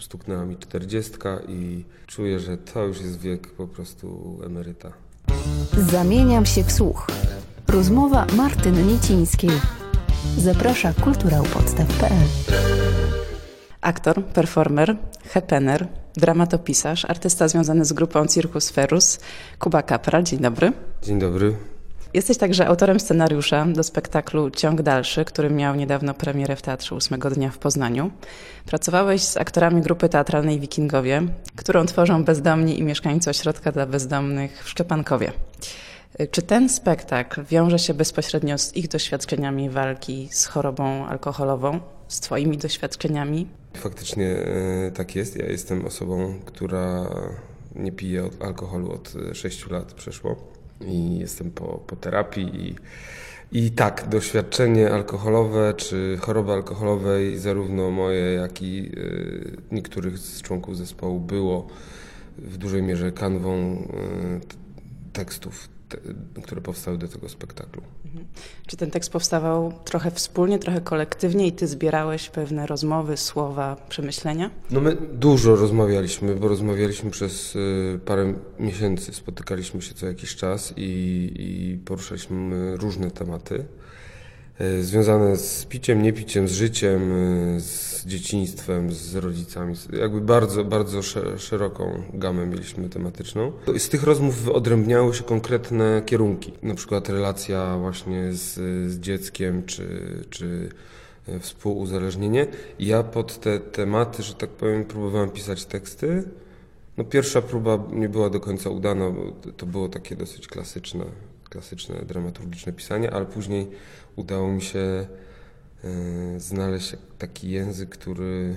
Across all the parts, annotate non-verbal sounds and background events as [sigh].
stuknęła mi czterdziestka i czuję, że to już jest wiek po prostu emeryta. Zamieniam się w słuch. Rozmowa Martyny Niecińskiej. Zaprasza kulturałpodstaw.pl Aktor, performer, hepener, dramatopisarz, artysta związany z grupą Circus Ferus, Kuba Kapral. Dzień dobry. Dzień dobry. Jesteś także autorem scenariusza do spektaklu Ciąg Dalszy, który miał niedawno premierę w Teatrze ósmego dnia w Poznaniu. Pracowałeś z aktorami grupy teatralnej Wikingowie, którą tworzą bezdomni i mieszkańcy ośrodka dla bezdomnych w Szczepankowie. Czy ten spektakl wiąże się bezpośrednio z ich doświadczeniami walki z chorobą alkoholową, z Twoimi doświadczeniami? Faktycznie e, tak jest. Ja jestem osobą, która nie pije alkoholu od 6 lat przeszło i jestem po, po terapii i, i tak, doświadczenie alkoholowe czy choroby alkoholowej, zarówno moje, jak i y, niektórych z członków zespołu było w dużej mierze kanwą y, tekstów które powstały do tego spektaklu. Mhm. Czy ten tekst powstawał trochę wspólnie, trochę kolektywnie i ty zbierałeś pewne rozmowy, słowa, przemyślenia? No my dużo rozmawialiśmy, bo rozmawialiśmy przez y, parę miesięcy, spotykaliśmy się co jakiś czas i, i poruszaliśmy różne tematy. E, związane z piciem, niepiciem, z życiem, e, z dzieciństwem, z rodzicami. Jakby bardzo, bardzo szeroką gamę mieliśmy tematyczną. Z tych rozmów odrębniały się konkretne kierunki, na przykład relacja właśnie z, z dzieckiem, czy, czy e, współuzależnienie. Ja pod te tematy, że tak powiem, próbowałem pisać teksty. No pierwsza próba nie była do końca udana, to było takie dosyć klasyczne klasyczne dramaturgiczne pisanie, ale później udało mi się e, znaleźć taki język, który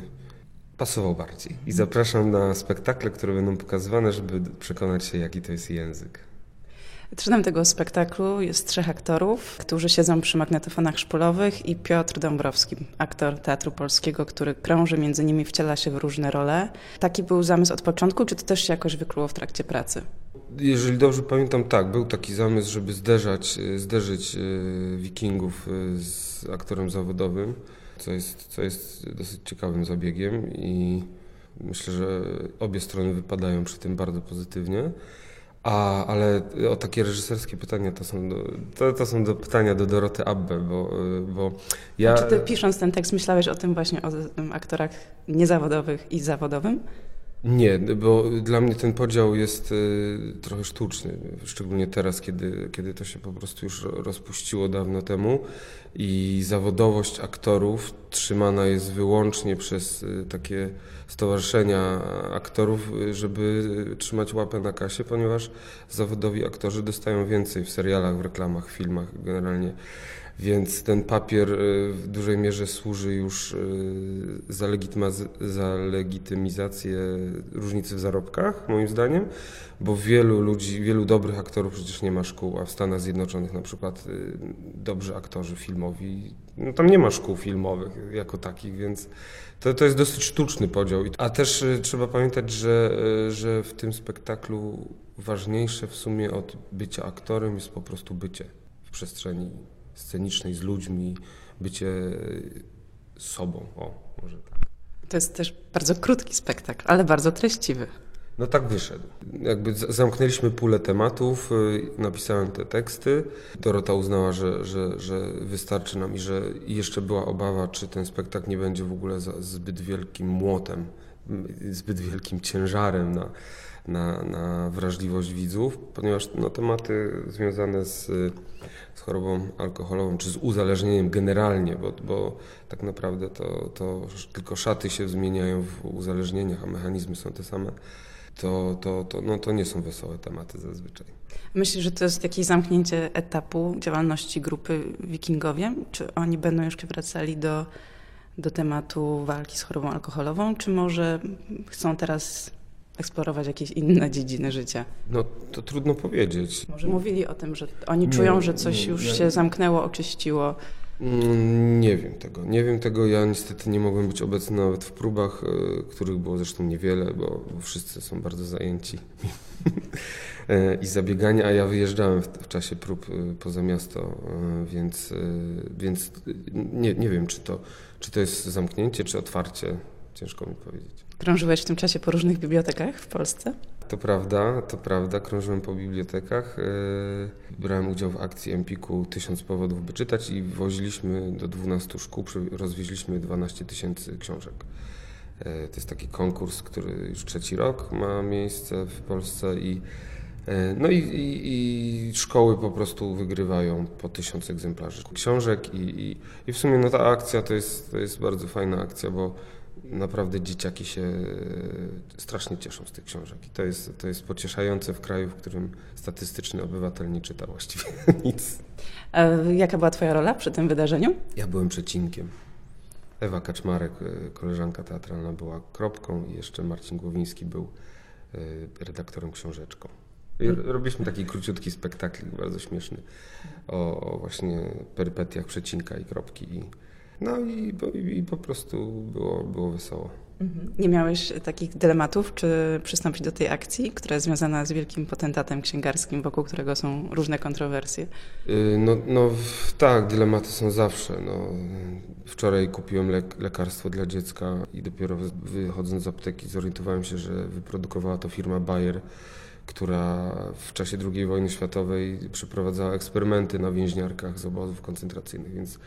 pasował bardziej. I zapraszam na spektakle, które będą pokazywane, żeby przekonać się, jaki to jest język. Trzynem tego spektaklu jest trzech aktorów, którzy siedzą przy magnetofonach szpulowych i Piotr Dąbrowski, aktor Teatru Polskiego, który krąży między nimi, wciela się w różne role. Taki był zamysł od początku, czy to też się jakoś wykluło w trakcie pracy? Jeżeli dobrze pamiętam, tak, był taki zamysł, żeby zderzać, e, zderzyć e, wikingów e, z aktorem zawodowym, co jest, co jest dosyć ciekawym zabiegiem i myślę, że obie strony wypadają przy tym bardzo pozytywnie. A, ale o takie reżyserskie pytania to są do, to, to są do pytania do Doroty Abbe, bo, bo ja... Czy ty pisząc ten tekst myślałeś o tym właśnie, o aktorach niezawodowych i zawodowym? Nie, bo dla mnie ten podział jest y, trochę sztuczny, szczególnie teraz, kiedy, kiedy to się po prostu już rozpuściło dawno temu i zawodowość aktorów trzymana jest wyłącznie przez y, takie stowarzyszenia aktorów, y, żeby trzymać łapę na kasie, ponieważ zawodowi aktorzy dostają więcej w serialach, w reklamach, filmach generalnie. Więc ten papier y, w dużej mierze służy już y, za, za legitymizację różnicy w zarobkach, moim zdaniem, bo wielu ludzi, wielu dobrych aktorów przecież nie ma szkół, a w Stanach Zjednoczonych na przykład y, dobrzy aktorzy filmowi, no tam nie ma szkół filmowych jako takich, więc to, to jest dosyć sztuczny podział. A też trzeba pamiętać, że, że w tym spektaklu ważniejsze w sumie od bycia aktorem jest po prostu bycie w przestrzeni scenicznej z ludźmi, bycie sobą. O, może tak. To jest też bardzo krótki spektakl, ale bardzo treściwy. No tak wyszedł. Jakby zamknęliśmy pulę tematów, y, napisałem te teksty. Dorota uznała, że, że, że wystarczy nam i że jeszcze była obawa, czy ten spektakl nie będzie w ogóle zbyt wielkim młotem, zbyt wielkim ciężarem na, na, na wrażliwość widzów, ponieważ no, tematy związane z, z chorobą alkoholową czy z uzależnieniem generalnie, bo, bo tak naprawdę to, to tylko szaty się zmieniają w uzależnieniach, a mechanizmy są te same. To, to, to, no, to nie są wesołe tematy zazwyczaj. Myślisz, że to jest jakieś zamknięcie etapu działalności grupy Wikingowie? Czy oni będą jeszcze wracali do, do tematu walki z chorobą alkoholową, czy może chcą teraz eksplorować jakieś inne dziedziny życia? No to trudno powiedzieć. Może mówili o tym, że oni czują, nie, że coś nie, już ja... się zamknęło, oczyściło. Mm, nie wiem tego. Nie wiem tego. Ja niestety nie mogłem być obecny nawet w próbach, e, których było zresztą niewiele, bo, bo wszyscy są bardzo zajęci [laughs] e, i zabiegania, a ja wyjeżdżałem w, w, czasie prób e, poza miasto, więc, więc nie, nie wiem, czy to, czy to jest zamknięcie, czy otwarcie. ciężko mi powiedzieć. Krążyłeś w tym czasie po różnych bibliotekach w Polsce? To prawda, to prawda. Krążyłem po bibliotekach. yy, Brałem udział w akcji Empiku Tysiąc powodów, by czytać i woziliśmy do 12 szkół, rozwieźliśmy 12 tysięcy książek. Yy, To jest taki konkurs, który już trzeci rok ma miejsce w Polsce i yy, no i, i, i szkoły po prostu wygrywają po tysiąc egzemplarzy książek i, i, i w sumie no ta akcja to jest, to jest bardzo fajna akcja, bo naprawdę dzieciaki się e, strasznie cieszą z tych książek. I to jest, to jest pocieszające w kraju, w którym statystyczny obywatel nie czyta właściwie [laughs] nic. A jaka była Twoja rola przy tym wydarzeniu? Ja byłem przecinkiem. Ewa Kaczmarek, e, koleżanka teatralna, była kropką i jeszcze Marcin Głowiński był e, redaktorem książeczką. I robiliśmy taki króciutki spektakl, bardzo śmieszny, o, o właśnie perypetiach przecinka i kropki. I, no i, po- i, i po prostu było, było wesoło. Nie miałeś takich dylematów, czy przystąpić do tej akcji, która jest związana z wielkim potentatem księgarskim, wokół którego są różne kontrowersje? Y, No, no tak, dylematy są zawsze. No. Wczoraj kupiłem lek, lekarstwo dla dziecka i dopiero wychodząc z apteki zorientowałem się, że wyprodukowała to firma Bayer, która w czasie II wojny światowej przeprowadzała eksperymenty na więźniarkach z obozów koncentracyjnych, więc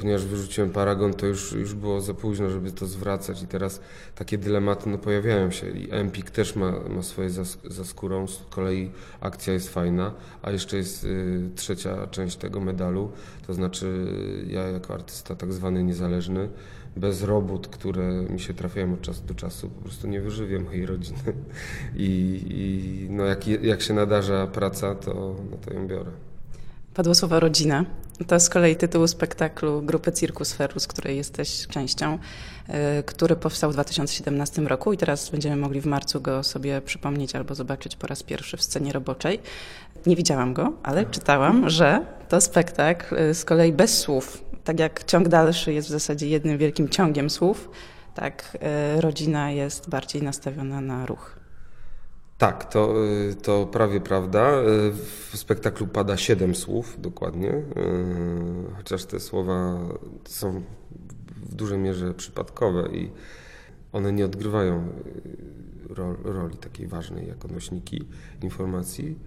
ponieważ wyrzuciłem paragon, to już, już było za późno, żeby to zwracać i teraz takie dylematy no, pojawiają się i Empik też ma, ma swoje za, za skórą, z kolei akcja jest fajna, a jeszcze jest y, trzecia część tego medalu, to znaczy ja jako artysta tak zwany niezależny, bez robót, które mi się trafiają od czasu do czasu, po prostu nie wyżywię mojej rodziny. [laughs] I, i no jak, jak się nadarza praca, to, no to ją biorę. Padło słowo rodzina. To z kolei tytuł spektaklu grupy Circus Ferus, której jesteś częścią, y, który powstał w 2017 roku i teraz będziemy mogli w marcu go sobie przypomnieć albo zobaczyć po raz pierwszy w scenie roboczej. Nie widziałam go, ale czytałam, że to spektakl y, z kolei bez słów. Tak jak ciąg dalszy jest w zasadzie jednym wielkim ciągiem słów, tak y, rodzina jest bardziej nastawiona na ruch. Tak, to, y, to prawie prawda. Y, W spektaklu pada siedem słów dokładnie, y, chociaż te słowa są w dużej mierze przypadkowe i one nie odgrywają y, ro- roli takiej ważnej jako nośniki informacji.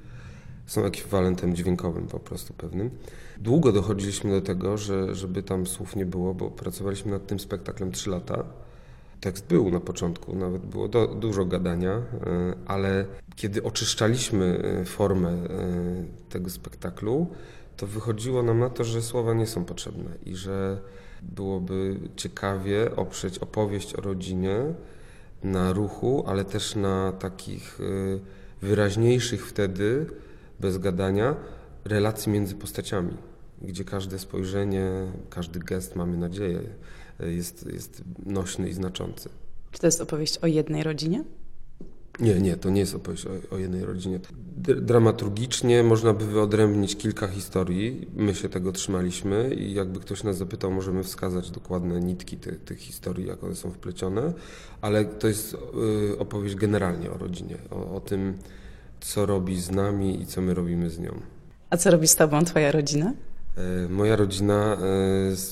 Są ekwiwalentem dźwiękowym po prostu pewnym. Długo dochodziliśmy do tego, że, żeby tam słów nie było, bo pracowaliśmy nad tym spektaklem trzy lata. Tekst był na początku, nawet było do, dużo gadania, e, ale kiedy oczyszczaliśmy e, formę e, tego spektaklu, to wychodziło nam na to, że słowa nie są potrzebne i że byłoby ciekawie oprzeć opowieść o rodzinie na ruchu, ale też na takich wyraźniejszych wtedy, bez gadania, relacji między postaciami, gdzie każde spojrzenie, każdy gest, mamy nadzieję, jest, jest nośny i znaczący. Czy to jest opowieść o jednej rodzinie? Nie, nie, to nie jest opowieść o, o jednej rodzinie. Dramaturgicznie można by wyodrębnić kilka historii. My się tego trzymaliśmy i jakby ktoś nas zapytał, możemy wskazać dokładne nitki ty, tych historii, jak one są wplecione, ale to jest y, opowieść generalnie o rodzinie, o, o tym, co robi z nami i co my robimy z nią. A co robi z tobą twoja rodzina? E, Moja rodzina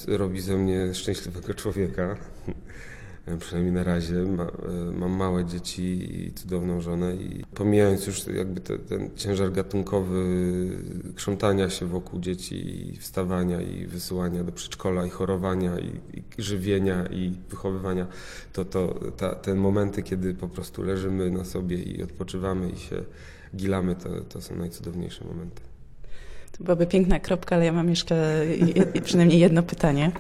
e, robi ze mnie szczęśliwego człowieka. E, Przynajmniej na razie. Ma, mam małe dzieci i cudowną żonę. I pomijając już jakby te, ten ciężar gatunkowy krzątania się wokół dzieci i wstawania i wysyłania do przedszkola i chorowania i, i żywienia i wychowywania, to, to ta, te momenty, kiedy po prostu leżymy na sobie i odpoczywamy i się gilamy, to, to są najcudowniejsze momenty. To byłaby piękna kropka, ale ja mam jeszcze je, przynajmniej jedno pytanie.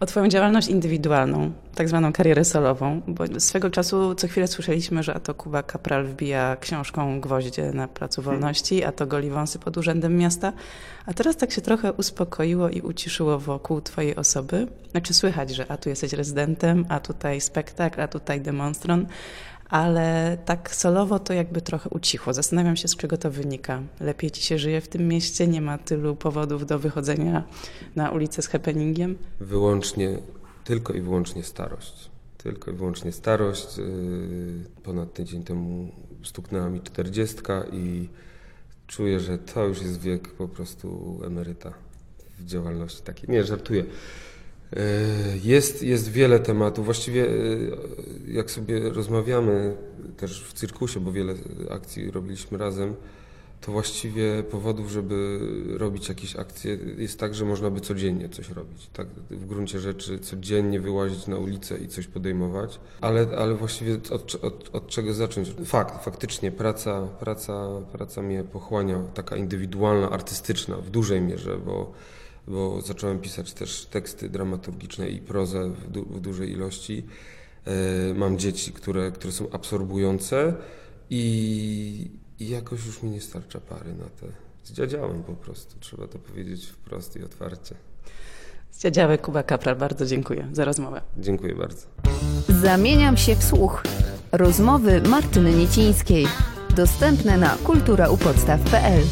O Twoją działalność indywidualną, tak zwaną karierę solową, bo swego czasu co chwilę słyszeliśmy, że a to Kuba Kapral wbija książką gwoździe na Placu Wolności, a to goli wąsy pod Urzędem Miasta. A teraz tak się trochę uspokoiło i uciszyło wokół Twojej osoby. Znaczy słychać, że a tu jesteś rezydentem, a tutaj spektakl, a tutaj demonstron. Ale tak solowo to jakby trochę ucichło. Zastanawiam się, z czego to wynika. Lepiej ci się żyje w tym mieście? Nie ma tylu powodów do wychodzenia na ulicę z happeningiem? Wyłącznie, tylko i wyłącznie starość. Tylko i wyłącznie starość. Yy, Ponad tydzień temu stuknęła mi czterdziestka i czuję, że to już jest wiek po prostu emeryta w działalności takiej. Nie, żartuję. E, Jest, jest wiele tematów. Właściwie, e, jak sobie rozmawiamy też w cyrkusie, bo wiele akcji robiliśmy razem, to właściwie powodów, żeby robić jakieś akcje, jest tak, że można by codziennie coś robić. Tak, w gruncie rzeczy codziennie wyłazić na ulicę i coś podejmować, ale, ale właściwie od, od, od czego zacząć? Fakt, faktycznie praca, praca, praca mnie pochłania, taka indywidualna, artystyczna w dużej mierze, bo bo zacząłem pisać też teksty dramaturgiczne i prozę w, du w dużej ilości. E, mam dzieci, które, które są absorbujące i, i jakoś już mi nie starcza pary na te. Zdziadziałem po prostu, trzeba to powiedzieć wprost i otwarcie. Zdziadziały Kuba Kapral, bardzo dziękuję za rozmowę. Dziękuję bardzo. Zamieniam się w słuch. Rozmowy Martyny Niecińskiej. Dostępne na kulturaupodstaw.pl